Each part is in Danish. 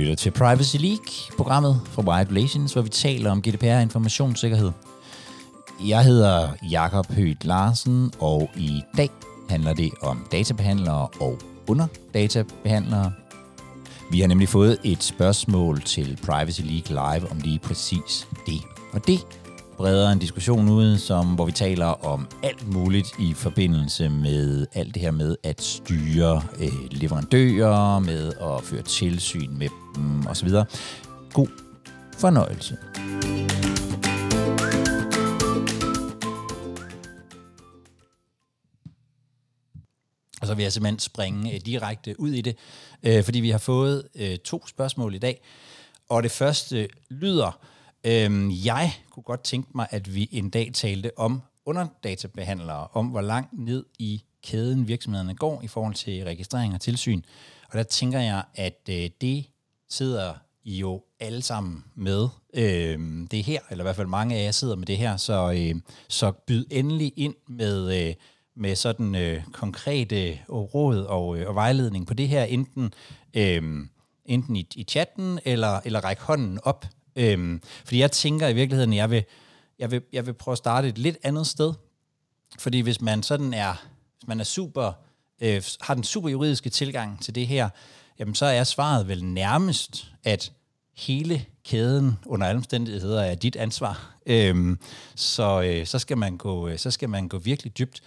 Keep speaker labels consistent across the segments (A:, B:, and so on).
A: lytter til Privacy League, programmet fra Wired Relations, hvor vi taler om GDPR og informationssikkerhed. Jeg hedder Jakob Højt Larsen, og i dag handler det om databehandlere og underdatabehandlere. Vi har nemlig fået et spørgsmål til Privacy League Live om lige præcis det. Og det breder en diskussion ud, som, hvor vi taler om alt muligt i forbindelse med alt det her med at styre øh, leverandører, med at føre tilsyn med mm, osv. God fornøjelse. Og så vil jeg simpelthen springe øh, direkte ud i det, øh, fordi vi har fået øh, to spørgsmål i dag. Og det første lyder, øh, jeg kunne godt tænke mig, at vi en dag talte om underdatabehandlere, om hvor langt ned i kæden virksomhederne går i forhold til registrering og tilsyn. Og der tænker jeg, at øh, det sidder I jo alle sammen med øh, det her, eller i hvert fald mange af jer sidder med det her, så, øh, så byd endelig ind med, øh, med sådan øh, konkrete øh, råd og, øh, og vejledning på det her, enten, øh, enten i, i chatten, eller, eller ræk hånden op. Øh, fordi jeg tænker i virkeligheden, jeg vil, jeg vil, jeg vil prøve at starte et lidt andet sted. Fordi hvis man sådan er, hvis man er super, øh, har den super juridiske tilgang til det her, jamen så er svaret vel nærmest, at hele kæden under alle omstændigheder er dit ansvar. Øhm, så, øh, så, skal man gå, øh, så skal man gå virkelig dybt.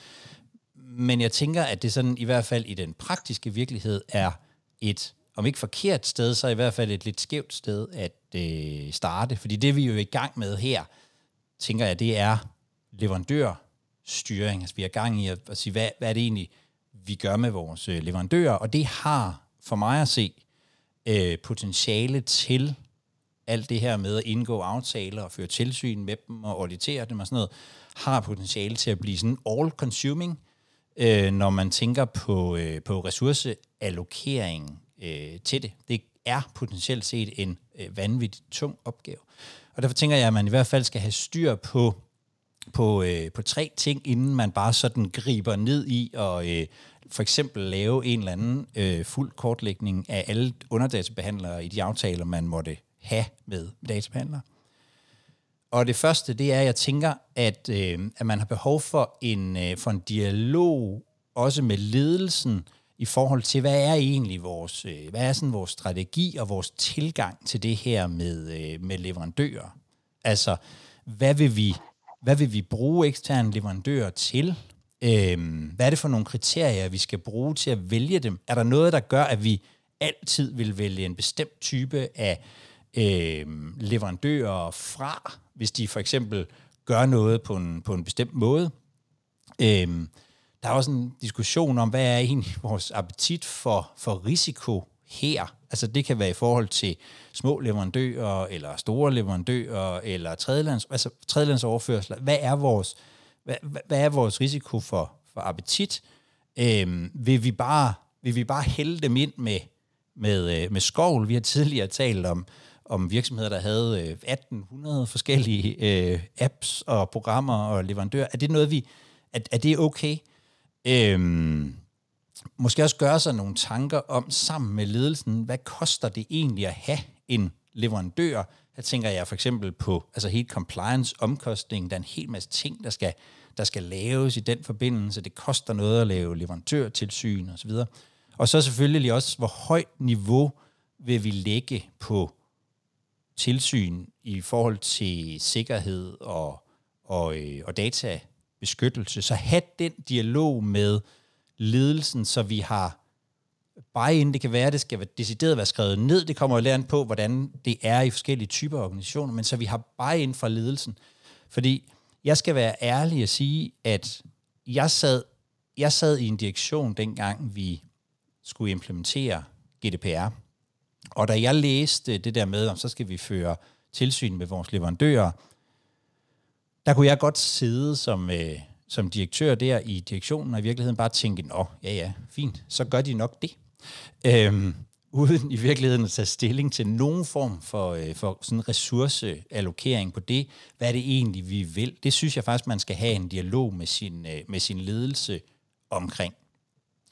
A: Men jeg tænker, at det sådan i hvert fald i den praktiske virkelighed er et, om ikke forkert sted, så i hvert fald et lidt skævt sted at øh, starte. Fordi det vi er jo i gang med her, tænker jeg, det er leverandørstyring. Altså vi er i gang i at, at sige, hvad, hvad er det egentlig, vi gør med vores øh, leverandører, og det har for mig at se øh, potentiale til alt det her med at indgå aftaler og føre tilsyn med dem og auditere dem og sådan noget, har potentiale til at blive sådan all-consuming, øh, når man tænker på, øh, på ressourceallokering øh, til det. Det er potentielt set en øh, vanvittigt tung opgave. Og derfor tænker jeg, at man i hvert fald skal have styr på, på, øh, på tre ting, inden man bare sådan griber ned i og øh, for eksempel lave en eller anden øh, fuld kortlægning af alle underdatabehandlere i de aftaler, man måtte have med databehandlere. Og det første, det er, at jeg tænker, at, øh, at man har behov for en, øh, for en dialog, også med ledelsen, i forhold til, hvad er egentlig vores, øh, hvad er sådan vores strategi og vores tilgang til det her med, øh, med leverandører. Altså, hvad vil, vi, hvad vil vi bruge eksterne leverandører til? Øhm, hvad er det for nogle kriterier, vi skal bruge til at vælge dem? Er der noget, der gør, at vi altid vil vælge en bestemt type af øh, leverandører fra, hvis de for eksempel gør noget på en, på en bestemt måde? Øh, der er også en diskussion om, hvad er egentlig vores appetit for, for risiko her? Altså det kan være i forhold til små leverandører, eller store leverandører, eller tredjelands, altså tredjelandsoverførsler. Hvad er vores, hvad, hvad er vores risiko for, for appetit? Øhm, vil, vi bare, vil vi bare hælde dem ind med, med, øh, med skovl? Vi har tidligere talt om, om virksomheder, der havde øh, 1800 forskellige øh, apps og programmer og leverandører. Er det noget, vi... Er, er det okay? Øhm, måske også gøre sig nogle tanker om sammen med ledelsen, hvad koster det egentlig at have en leverandør? Her tænker jeg for eksempel på altså helt compliance-omkostning. Der er en hel masse ting, der skal, der skal laves i den forbindelse. Det koster noget at lave leverandørtilsyn osv. Og så selvfølgelig også, hvor højt niveau vil vi lægge på tilsyn i forhold til sikkerhed og, og, øh, og databeskyttelse. Så have den dialog med ledelsen, så vi har bare inden det kan være, det skal være decideret være skrevet ned, det kommer jo læren på, hvordan det er i forskellige typer organisationer, men så vi har bare ind fra ledelsen. Fordi jeg skal være ærlig og sige, at jeg sad, jeg sad i en direktion, dengang vi skulle implementere GDPR. Og da jeg læste det der med, om så skal vi føre tilsyn med vores leverandører, der kunne jeg godt sidde som, øh, som direktør der i direktionen, og i virkeligheden bare tænke, nå, ja ja, fint, så gør de nok det. Øhm, uden i virkeligheden at tage stilling til nogen form for, øh, for sådan ressourceallokering på det. Hvad er det egentlig, vi vil? Det synes jeg faktisk, man skal have en dialog med sin, øh, med sin ledelse omkring.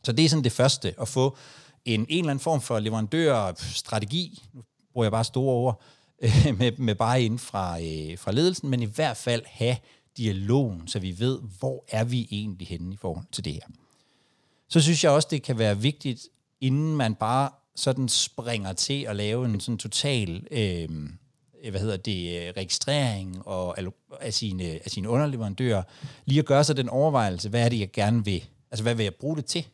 A: Så det er sådan det første, at få en, en eller anden form for leverandørstrategi. Nu bruger jeg bare store ord, øh, med, med bare ind fra, øh, fra ledelsen, men i hvert fald have dialogen, så vi ved, hvor er vi egentlig henne i forhold til det her. Så synes jeg også, det kan være vigtigt, inden man bare sådan springer til at lave en sådan total øh, hvad hedder det, registrering og, af, sine, af sine underleverandører, lige at gøre sig den overvejelse, hvad er det, jeg gerne vil, altså hvad vil jeg bruge det til?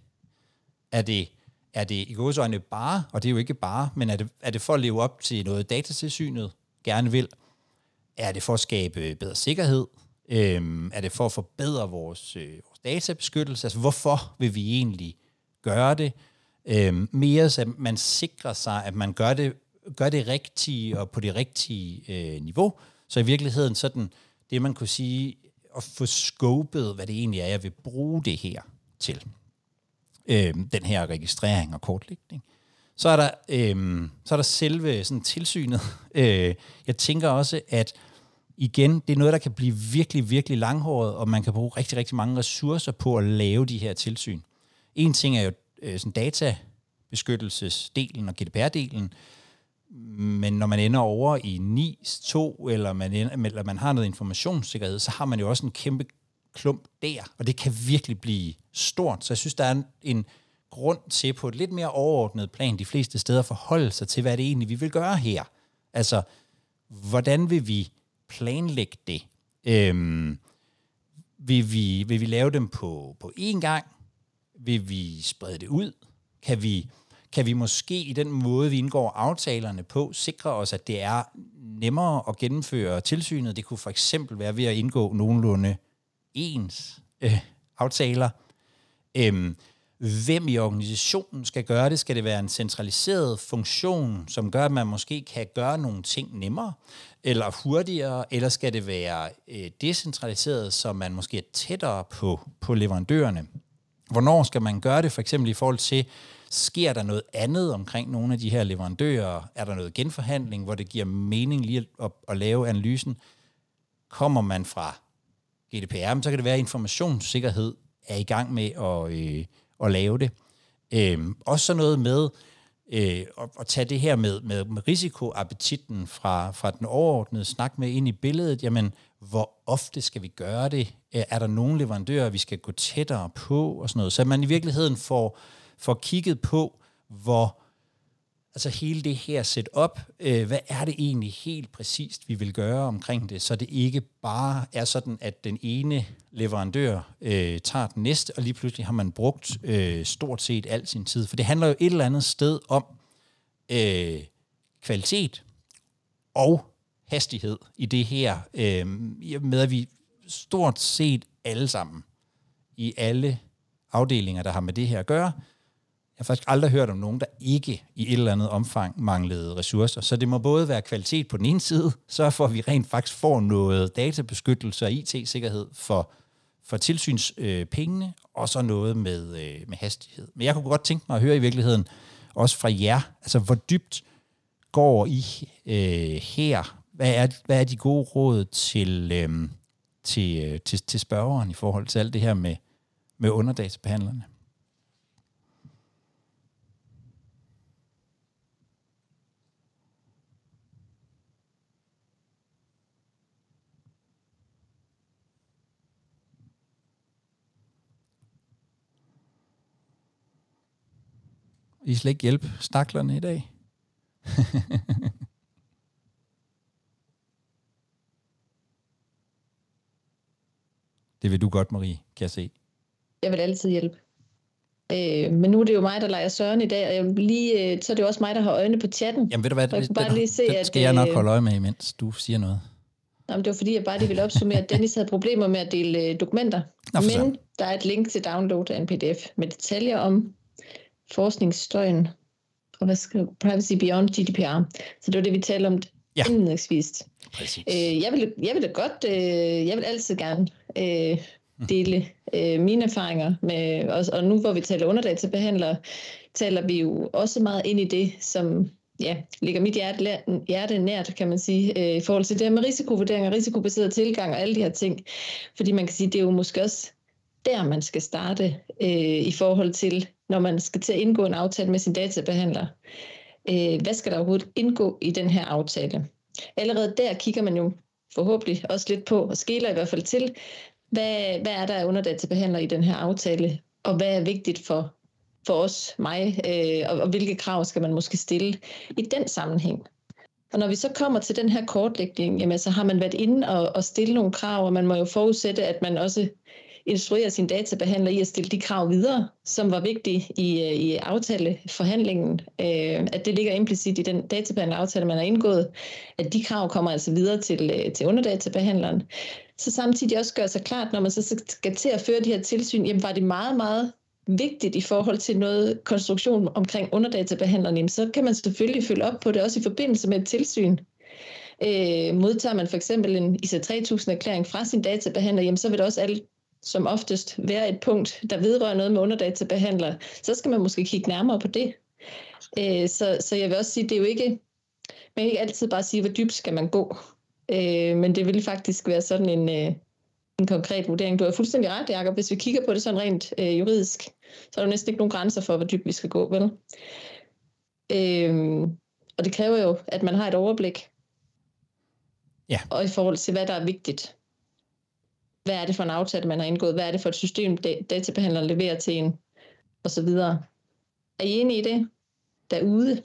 A: Er det, er det i godsøjne bare, og det er jo ikke bare, men er det, er det for at leve op til noget datatilsynet gerne vil? Er det for at skabe bedre sikkerhed? Øhm, er det for at forbedre vores, øh, vores databeskyttelse? Altså, hvorfor vil vi egentlig gøre det? Øh, mere så man sikrer sig, at man gør det, gør det rigtige og på det rigtige øh, niveau. Så i virkeligheden sådan, det man kunne sige, at få skåbet, hvad det egentlig er, jeg vil bruge det her til. Øh, den her registrering og kortlægning. Så er der, øh, så er der selve sådan, tilsynet. Øh, jeg tænker også, at igen, det er noget, der kan blive virkelig, virkelig langhåret, og man kan bruge rigtig, rigtig mange ressourcer på at lave de her tilsyn. En ting er jo øh, sådan databeskyttelsesdelen og GDPR-delen, men når man ender over i NIS 2, eller man, ender, eller man har noget informationssikkerhed, så har man jo også en kæmpe klump der, og det kan virkelig blive stort. Så jeg synes, der er en, en grund til på et lidt mere overordnet plan de fleste steder forholde sig til, hvad det egentlig vi vil gøre her. Altså, hvordan vil vi planlægge det? Øhm, vil, vi, vil vi lave dem på, på én gang? Vil vi sprede det ud? Kan vi, kan vi måske i den måde, vi indgår aftalerne på, sikre os, at det er nemmere at gennemføre tilsynet? Det kunne for eksempel være ved at indgå nogenlunde ens øh, aftaler. Øhm, hvem i organisationen skal gøre det? Skal det være en centraliseret funktion, som gør, at man måske kan gøre nogle ting nemmere eller hurtigere, eller skal det være øh, decentraliseret, så man måske er tættere på, på leverandørerne? Hvornår skal man gøre det, for eksempel i forhold til, sker der noget andet omkring nogle af de her leverandører? Er der noget genforhandling, hvor det giver mening lige at, at, at lave analysen? Kommer man fra GDPR, så kan det være, at informationssikkerhed er i gang med at, øh, at lave det. Øh, også sådan noget med øh, at, at tage det her med, med, med risikoappetitten fra, fra den overordnede snak med ind i billedet. Jamen, hvor ofte skal vi gøre det? Øh, er der nogle leverandører, vi skal gå tættere på? Og sådan noget. Så man i virkeligheden får, får kigget på, hvor altså hele det her setup, øh, hvad er det egentlig helt præcist, vi vil gøre omkring det, så det ikke bare er sådan, at den ene leverandør øh, tager den næste, og lige pludselig har man brugt øh, stort set al sin tid. For det handler jo et eller andet sted om øh, kvalitet og hastighed i det her, øh, med at vi stort set alle sammen i alle afdelinger, der har med det her at gøre, jeg har faktisk aldrig hørt om nogen, der ikke i et eller andet omfang manglede ressourcer. Så det må både være kvalitet på den ene side, så for at vi rent faktisk får noget databeskyttelse og IT-sikkerhed for, for tilsynspengene, øh, og så noget med, øh, med hastighed. Men jeg kunne godt tænke mig at høre i virkeligheden, også fra jer, altså hvor dybt går I øh, her? Hvad er, hvad er de gode råd til, øhm, til, øh, til, til spørgeren i forhold til alt det her med, med underdatabehandlerne? I slet ikke hjælpe staklerne i dag. det vil du godt, Marie, kan jeg se.
B: Jeg vil altid hjælpe. Øh, men nu er det jo mig, der leger Søren i dag, og jeg lige, øh, så er det også mig, der har øjne på chatten.
A: Jamen ved du hvad, det, bare lige se, det skal at, jeg nok øh, holde øje med, imens du siger noget.
B: Jamen, det var fordi, jeg bare lige ville opsummere, at Dennis havde problemer med at dele øh, dokumenter. Nå, men der er et link til download af en pdf med detaljer om forskningsstøjen og hvad skal, Privacy Beyond GDPR. Så det var det, vi talte om ja. indledningsvis. Øh, jeg, vil, jeg vil da godt, øh, jeg vil altid gerne øh, dele øh, mine erfaringer med os, og nu hvor vi taler underdatabehandlere, taler vi jo også meget ind i det, som ja, ligger mit hjerte, hjerte nært, kan man sige, øh, i forhold til det her med risikovurdering og risikobaseret tilgang og alle de her ting. Fordi man kan sige, det er jo måske også der, man skal starte øh, i forhold til, når man skal til at indgå en aftale med sin databehandler. øh, Øh, hvad skal der overhovedet indgå i den her aftale? Allerede der kigger man jo forhåbentlig også lidt på, og skæler i hvert fald til, hvad, hvad er der under databehandler i den her aftale, og hvad er vigtigt for, for os, mig, øh, og, og hvilke krav skal man måske stille i den sammenhæng. Og når vi så kommer til den her kortlægning, jamen, så har man været inde og, og stille nogle krav, og man må jo forudsætte, at man også instruere sin databehandler i at stille de krav videre, som var vigtige i, øh, i aftaleforhandlingen, øh, at det ligger implicit i den databehandleraftale, man har indgået, at de krav kommer altså videre til, øh, til underdatabehandleren. Så samtidig også gør sig klart, når man så skal til at føre de her tilsyn, jamen var det meget, meget vigtigt i forhold til noget konstruktion omkring underdatabehandleren, så kan man selvfølgelig følge op på det også i forbindelse med et tilsyn. Øh, modtager man for eksempel en ISA 3000 erklæring fra sin databehandler, jamen så vil det også alle som oftest være et punkt, der vedrører noget med underdatabehandler, så skal man måske kigge nærmere på det. Øh, så, så jeg vil også sige, det er jo ikke, man kan ikke altid bare sige, hvor dybt skal man gå. Øh, men det vil faktisk være sådan en, øh, en konkret vurdering. Du har fuldstændig ret, Jacob. Hvis vi kigger på det sådan rent øh, juridisk, så er der næsten ikke nogen grænser for, hvor dybt vi skal gå, vel? Øh, og det kræver jo, at man har et overblik.
A: Ja.
B: Og i forhold til, hvad der er vigtigt. Hvad er det for en aftale, man har indgået? Hvad er det for et system, databehandleren leverer til en? Og så videre. Er I enige i det? Derude?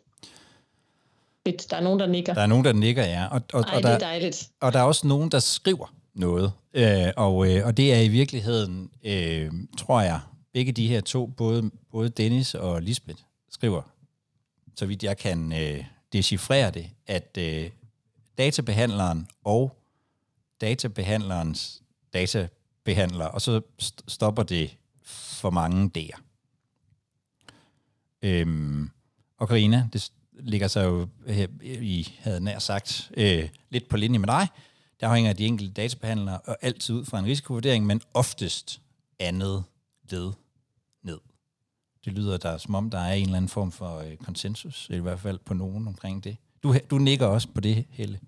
B: Der er nogen, der nikker.
A: Der er nogen, der nikker, ja. Og,
B: og, Ej,
A: og der,
B: det er dejligt.
A: Og der er også nogen, der skriver noget. Øh, og, øh, og det er i virkeligheden, øh, tror jeg, begge de her to, både, både Dennis og Lisbeth, skriver, så vidt jeg kan øh, decifrere det, at øh, databehandleren og databehandlerens databehandler, og så st- stopper det for mange der. Øhm, og Karina, det ligger sig jo her, I havde nær sagt øh, lidt på linje med dig. Der afhænger de enkelte databehandlere og altid ud fra en risikovurdering, men oftest andet led ned. Det lyder der som om, der er en eller anden form for øh, konsensus, i hvert fald på nogen omkring det. Du, du nikker også på det, Helle.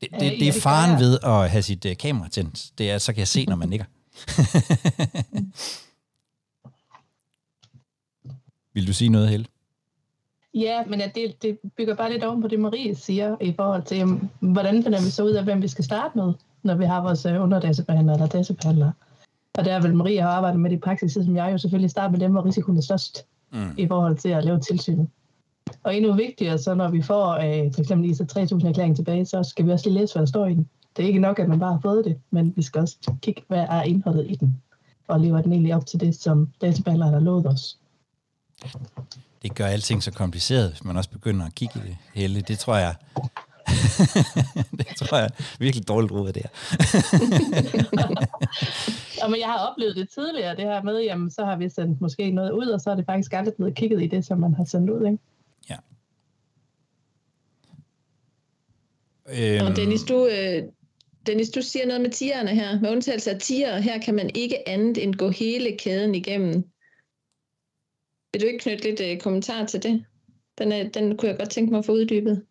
A: Det, det, det, det er faren ved at have sit uh, kamera tændt. Det er, så kan jeg se, når man nikker. Vil du sige noget, Helle?
C: Ja, men ja, det, det bygger bare lidt oven på det, Marie siger, i forhold til, jamen, hvordan finder vi så ud af, hvem vi skal starte med, når vi har vores uh, underdatabehandlere eller databehandlere. Og der vil Marie have arbejdet med det i praksis, som jeg jo selvfølgelig starter med dem, hvor risikoen er størst mm. i forhold til at lave tilsynet. Og endnu vigtigere, så når vi får øh, for eksempel ISA 3000 erklæring tilbage, så skal vi også lige læse, hvad der står i den. Det er ikke nok, at man bare har fået det, men vi skal også kigge, hvad er indholdet i den, og lever den egentlig op til det, som databehandleren har lovet os.
A: Det gør alting så kompliceret, hvis man også begynder at kigge i det hele. Det tror jeg, det tror jeg virkelig dårligt råd af det her.
C: ja, men jeg har oplevet det tidligere, det her med, jamen så har vi sendt måske noget ud, og så er det faktisk aldrig blevet kigget i det, som man har sendt ud. Ikke?
B: Øhm. Og Dennis, du, øh, Dennis, du siger noget med tierne her. Med undtagelse af tiger, her kan man ikke andet end gå hele kæden igennem. Vil du ikke knytte lidt øh, kommentar til det? Den, er, den kunne jeg godt tænke mig at få uddybet.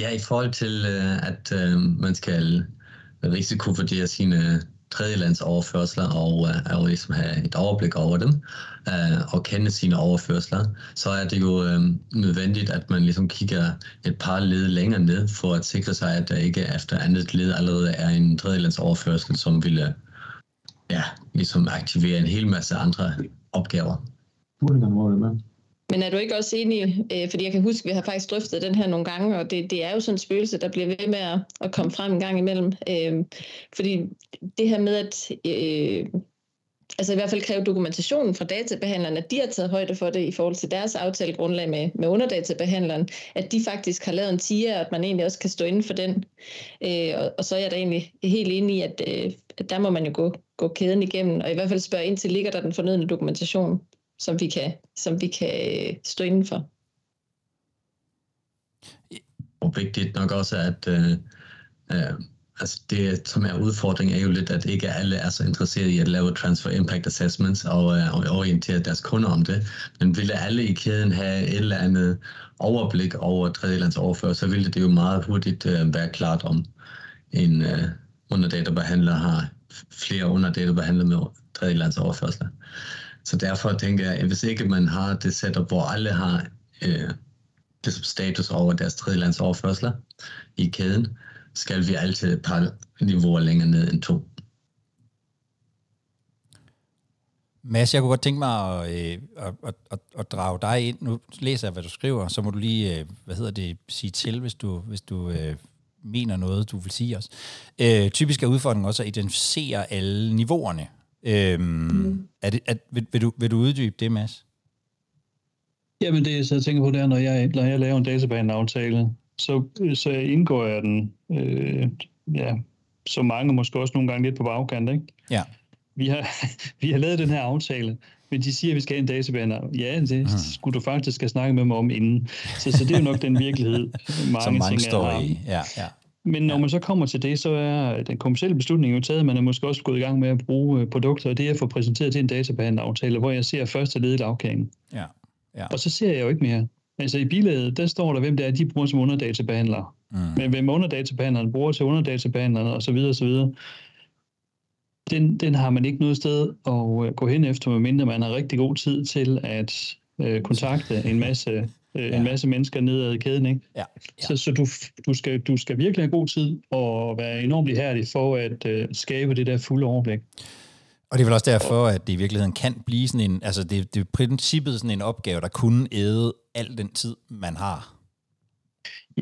D: Ja, i forhold til, øh, at øh, man skal risikovurdere sine tredjelandsoverførsler og, uh, og ligesom have et overblik over dem uh, og kende sine overførsler, så er det jo um, nødvendigt, at man ligesom kigger et par led længere ned for at sikre sig, at der ikke efter andet led allerede er en tredjelandsoverførsel, som ville ja, ligesom aktivere en hel masse andre opgaver.
B: Men er du ikke også enig, øh, fordi jeg kan huske, at vi har faktisk drøftet den her nogle gange, og det, det er jo sådan en spøgelse, der bliver ved med at, at komme frem en gang imellem. Øh, fordi det her med, at øh, altså i hvert fald kræve dokumentationen fra databehandleren, at de har taget højde for det i forhold til deres aftalegrundlag med, med underdatabehandleren, at de faktisk har lavet en tiger, og at man egentlig også kan stå inden for den. Øh, og, og så er jeg da egentlig helt enig i, at, øh, at der må man jo gå, gå kæden igennem, og i hvert fald spørge ind til, ligger der den fornødne dokumentation som vi kan, som vi kan øh, stå indenfor.
D: Og vigtigt nok også, at øh, øh, altså det, som er udfordringen, er jo lidt, at ikke alle er så interesserede i at lave transfer impact assessments og, øh, og orientere deres kunder om det. Men ville alle i kæden have et eller andet overblik over tredjelands overfører, så ville det jo meget hurtigt øh, være klart om en øh, underdatabehandler har flere underdatabehandlere med tredjelands overførsler. Så derfor tænker jeg, at hvis ikke man har det setup, hvor alle har øh, ligesom status over deres tredjelandsoverførsler i kæden, skal vi altid et par niveauer længere ned end to.
A: Mads, jeg kunne godt tænke mig at, øh, at, at, at, at drage dig ind. Nu læser jeg, hvad du skriver, så må du lige, øh, hvad hedder det, sige til, hvis du, hvis du øh, mener noget, du vil sige os. Øh, typisk er udfordringen også at identificere alle niveauerne. Øh, mm. er det, er, vil, vil, du, vil du uddybe det, Mads?
E: Jamen det, så jeg tænker på, det er, når jeg, når jeg laver en databaneaftale, så, så indgår jeg den, øh, ja, så mange måske også nogle gange lidt på bagkant, ikke?
A: Ja.
E: Vi har, vi har lavet den her aftale, men de siger, at vi skal have en databane. Ja, det mm. skulle du faktisk skal snakke med mig om inden. Så, så det er jo nok den virkelighed, mange,
A: Som mange
E: ting
A: står i. Ja, ja.
E: Men når man så kommer til det, så er den kommercielle beslutning jo taget. Man er måske også gået i gang med at bruge øh, produkter, og det er at få præsenteret til en databehandleraftale, hvor jeg ser første led i lavkagen.
A: Ja. Ja.
E: Og så ser jeg jo ikke mere. Altså i bilaget, der står der, hvem det er, de bruger som underdatabehandlere.
A: Mm.
E: Men hvem underdatabehandleren bruger til underdatabehandlerne og så videre, og så videre. Den, den har man ikke noget sted at øh, gå hen efter, medmindre man har rigtig god tid til at øh, kontakte en masse, øh,
A: Ja.
E: en masse mennesker nedad i kæden. Ikke?
A: Ja.
E: Så, så du, du, skal, du skal virkelig have god tid og være enormt ihærdig for at øh, skabe det der fulde overblik.
A: Og det er vel også derfor, at det i virkeligheden kan blive sådan en, altså det, det er princippet sådan en opgave, der kunne æde al den tid, man har.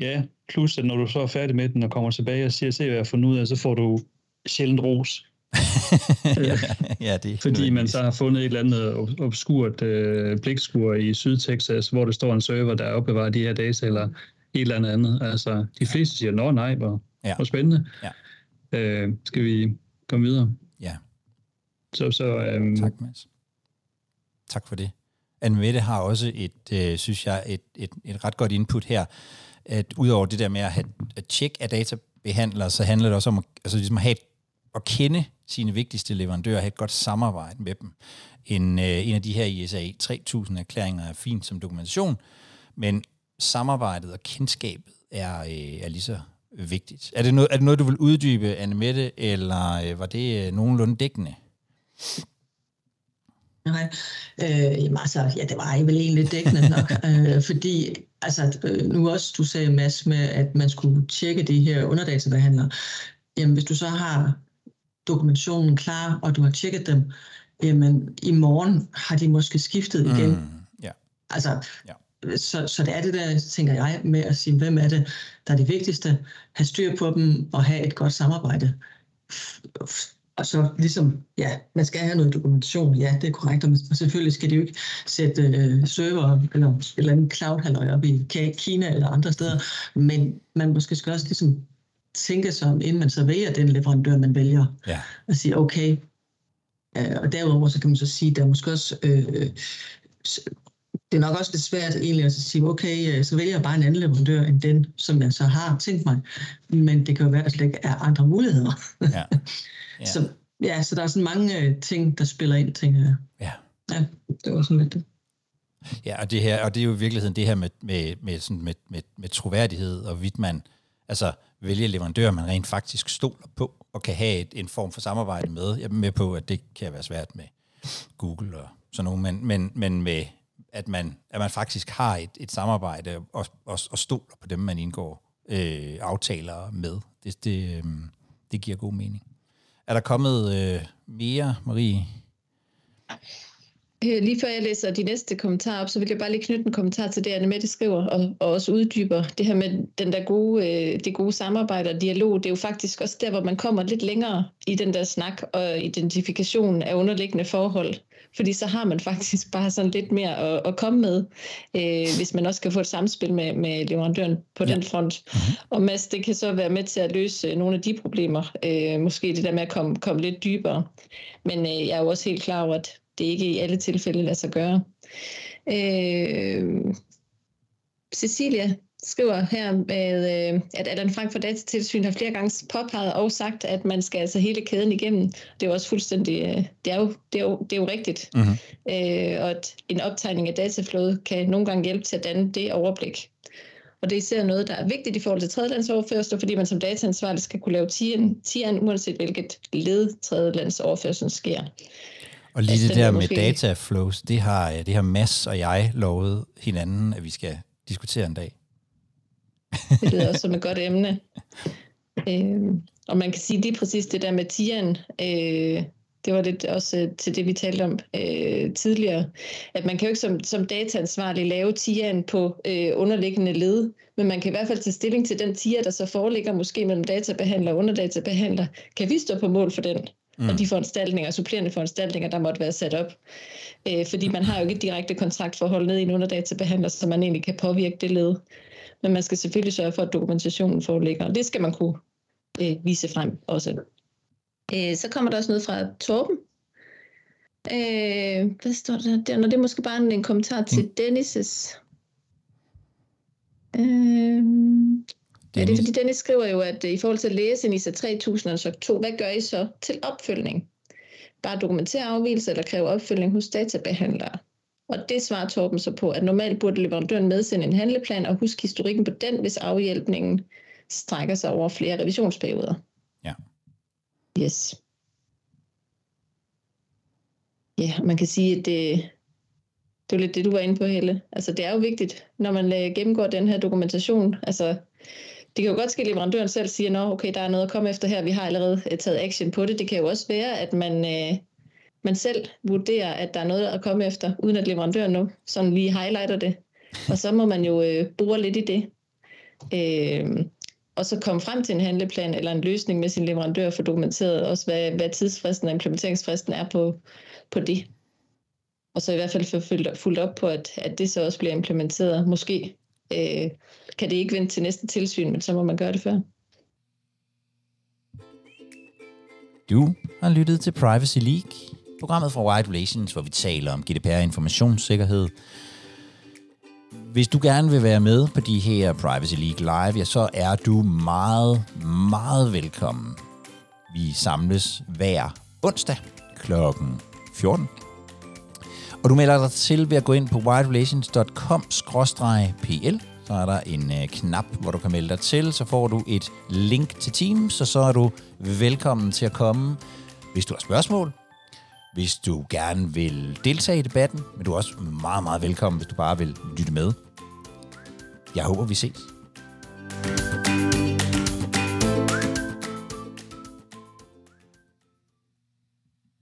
E: Ja, plus at når du så er færdig med den og kommer tilbage og siger, se hvad jeg har fundet ud af, så får du sjældent ros.
A: Ja, ja, det
E: Fordi man så har fundet et eller andet ob- obskurt øh, blikskur i Sydtexas, hvor der står en server, der opbevarer de her data, eller et eller andet. Altså, de fleste siger, nå nej, hvor,
A: Ja.
E: hvor spændende.
A: Ja.
E: Øh, skal vi komme videre?
A: Ja,
E: Så, så øhm,
A: tak Mads. Tak for det. Anne Mette har også et, øh, synes jeg, et, et, et ret godt input her, at udover det der med at have at tjek af databehandlere, så handler det også om at, altså ligesom at, have, at kende sine vigtigste leverandører, have et godt samarbejde med dem. En, øh, en af de her ISA 3000 erklæringer er fint som dokumentation, men samarbejdet og kendskabet er, øh, er lige så vigtigt. Er det, noget, er det noget, du vil uddybe, Anne Mette, eller øh, var det øh, nogenlunde dækkende?
F: Nej, øh, jamen altså, ja, det var vel egentlig dækkende nok, øh, fordi altså, øh, nu også du sagde, Mads, med at man skulle tjekke de her underdatabehandlere. Jamen, hvis du så har dokumentationen klar, og du har tjekket dem, jamen, i morgen har de måske skiftet igen.
A: Mm, ja.
F: Altså,
A: Ja.
F: så, så det er det der, tænker jeg, med at sige, hvem er det, der er det vigtigste, have styr på dem og have et godt samarbejde. Og så ligesom, ja, man skal have noget dokumentation, ja, det er korrekt, og selvfølgelig skal de jo ikke sætte øh, server eller et eller andet cloud op i Kina eller andre steder, men man måske skal også ligesom tænke sig om, inden man så vælger den leverandør, man vælger,
A: Ja.
F: og sige, okay, øh, og derudover så kan man så sige, der er måske også, øh, det er nok også lidt svært egentlig at sige, okay, øh, så vælger jeg bare en anden leverandør end den, som jeg så har tænkt mig, men det kan jo være, at der slet ikke er andre muligheder.
A: Ja. Ja.
F: Så, ja, så der er sådan mange øh, ting, der spiller ind, tænker jeg.
A: Ja.
F: Ja, det var sådan lidt det.
A: Ja, og det, her, og det er jo i virkeligheden det her med, med, med, sådan med, med, med troværdighed, og vidt man altså, vælge leverandører, man rent faktisk stoler på, og kan have et, en form for samarbejde med. Jeg er med på, at det kan være svært med Google og sådan noget, men, men, men med, at man, at man faktisk har et, et samarbejde og, og, og stoler på dem, man indgår øh, aftaler med. Det, det, øh, det giver god mening. Er der kommet øh, mere, Marie?
B: Øh, Lige før jeg læser de næste kommentarer op, så vil jeg bare lige knytte en kommentar til det, Anne Mette skriver, og, og også uddyber det her med den der gode, øh, det gode samarbejde og dialog. Det er jo faktisk også der, hvor man kommer lidt længere i den der snak og identifikation af underliggende forhold. Fordi så har man faktisk bare sådan lidt mere at, at komme med, øh, hvis man også kan få et samspil med, med leverandøren på ja. den front. Mm-hmm. Og Mads, det kan så være med til at løse nogle af de problemer. Øh, måske det der med at komme, komme lidt dybere. Men øh, jeg er jo også helt klar over, at det ikke i alle tilfælde lader sig gøre. Øh, Cecilia skriver her, med, øh, at Allan Frank for Datatilsyn har flere gange påpeget og sagt, at man skal altså hele kæden igennem. Det er jo også fuldstændig, øh, det er jo, det er jo, det er jo rigtigt.
A: Mm-hmm.
B: Øh, og at en optegning af dataflowet kan nogle gange hjælpe til at danne det overblik. Og det er især noget, der er vigtigt i forhold til tredjelandsoverførsler, fordi man som dataansvarlig skal kunne lave tieren, tieren uanset hvilket led tredjelandsoverførslen sker.
A: Og lige altså, det der med måske... data flows, det har, øh, det har Mads og jeg lovet hinanden, at vi skal diskutere en dag.
B: det lyder også som et godt emne. Øh, og man kan sige lige præcis det der med tieren, øh, det var lidt også øh, til det, vi talte om øh, tidligere, at man kan jo ikke som, som dataansvarlig lave tieren på øh, underliggende led, men man kan i hvert fald tage stilling til den tier, der så foreligger måske mellem databehandler og underdatabehandler. Kan vi stå på mål for den? Mm. Og de foranstaltninger, supplerende foranstaltninger, der måtte være sat op. Øh, fordi man har jo ikke et direkte kontraktforhold ned i en underdatabehandler, så man egentlig kan påvirke det led. Men man skal selvfølgelig sørge for, at dokumentationen foreligger, og det skal man kunne øh, vise frem også. Øh, så kommer der også noget fra Torben. Øh, hvad står der der? Nå, det er måske bare en, en kommentar til mm. Dennis' Øh, ja, det er fordi Dennis skriver jo, at i forhold til at læse en ISA 3000 og 2, hvad gør I så til opfølgning? Bare dokumentere afvielse eller kræve opfølgning hos databehandlere? Og det svarer Torben så på, at normalt burde leverandøren medsende en handleplan og huske historikken på den, hvis afhjælpningen strækker sig over flere revisionsperioder.
A: Ja.
B: Yes. Ja, man kan sige, at det, det er lidt det, du var inde på, Helle. Altså, det er jo vigtigt, når man øh, gennemgår den her dokumentation. Altså, det kan jo godt ske, at leverandøren selv siger, at okay, der er noget at komme efter her, vi har allerede øh, taget action på det. Det kan jo også være, at man, øh, man selv vurderer, at der er noget at komme efter, uden at leverandøren nu sådan lige highlighter det. Og så må man jo øh, bore lidt i det. Øh, og så komme frem til en handleplan eller en løsning med sin leverandør for dokumenteret også, hvad, hvad tidsfristen og implementeringsfristen er på, på det. Og så i hvert fald få fuldt op på, at, at det så også bliver implementeret. Måske øh, kan det ikke vente til næste tilsyn, men så må man gøre det før.
A: Du har lyttet til Privacy League, programmet fra White Relations, hvor vi taler om GDPR informationssikkerhed. Hvis du gerne vil være med på de her Privacy League Live, ja, så er du meget, meget velkommen. Vi samles hver onsdag kl. 14 og du melder dig til ved at gå ind på whiterelations.com-pl. Så er der en øh, knap, hvor du kan melde dig til. Så får du et link til Teams, og så er du velkommen til at komme, hvis du har spørgsmål. Hvis du gerne vil deltage i debatten, men du er også meget, meget velkommen, hvis du bare vil lytte med. Jeg håber, vi ses.